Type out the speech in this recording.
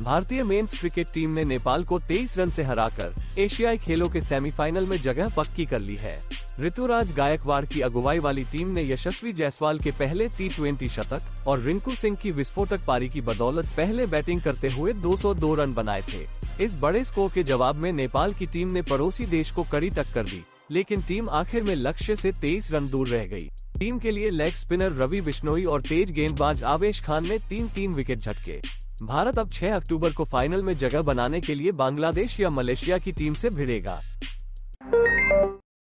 भारतीय men's cricket team ने नेपाल को 23 रन से हराकर एशियाई खेलों के सेमीफाइनल में जगह पक्की कर ली है। ऋतुराज गायकवाड़ की अगुवाई वाली टीम ने यशस्वी जायसवाल के पहले टी शतक और रिंकू सिंह की विस्फोटक पारी की बदौलत पहले बैटिंग करते हुए 202 रन बनाए थे। इस बड़े स्कोर के जवाब में नेपाल की टीम ने पड़ोसी देश को कड़ी टक्कर दी, लेकिन टीम आखिर में लक्ष्य से 23 रन दूर रह गई। टीम के लिए लेग स्पिनर रवि बिश्नोई और तेज गेंदबाज आवेश खान ने तीन तीन विकेट झटके। भारत अब 6 अक्टूबर को फाइनल में जगह बनाने के लिए बांग्लादेश या मलेशिया की टीम से भिड़ेगा।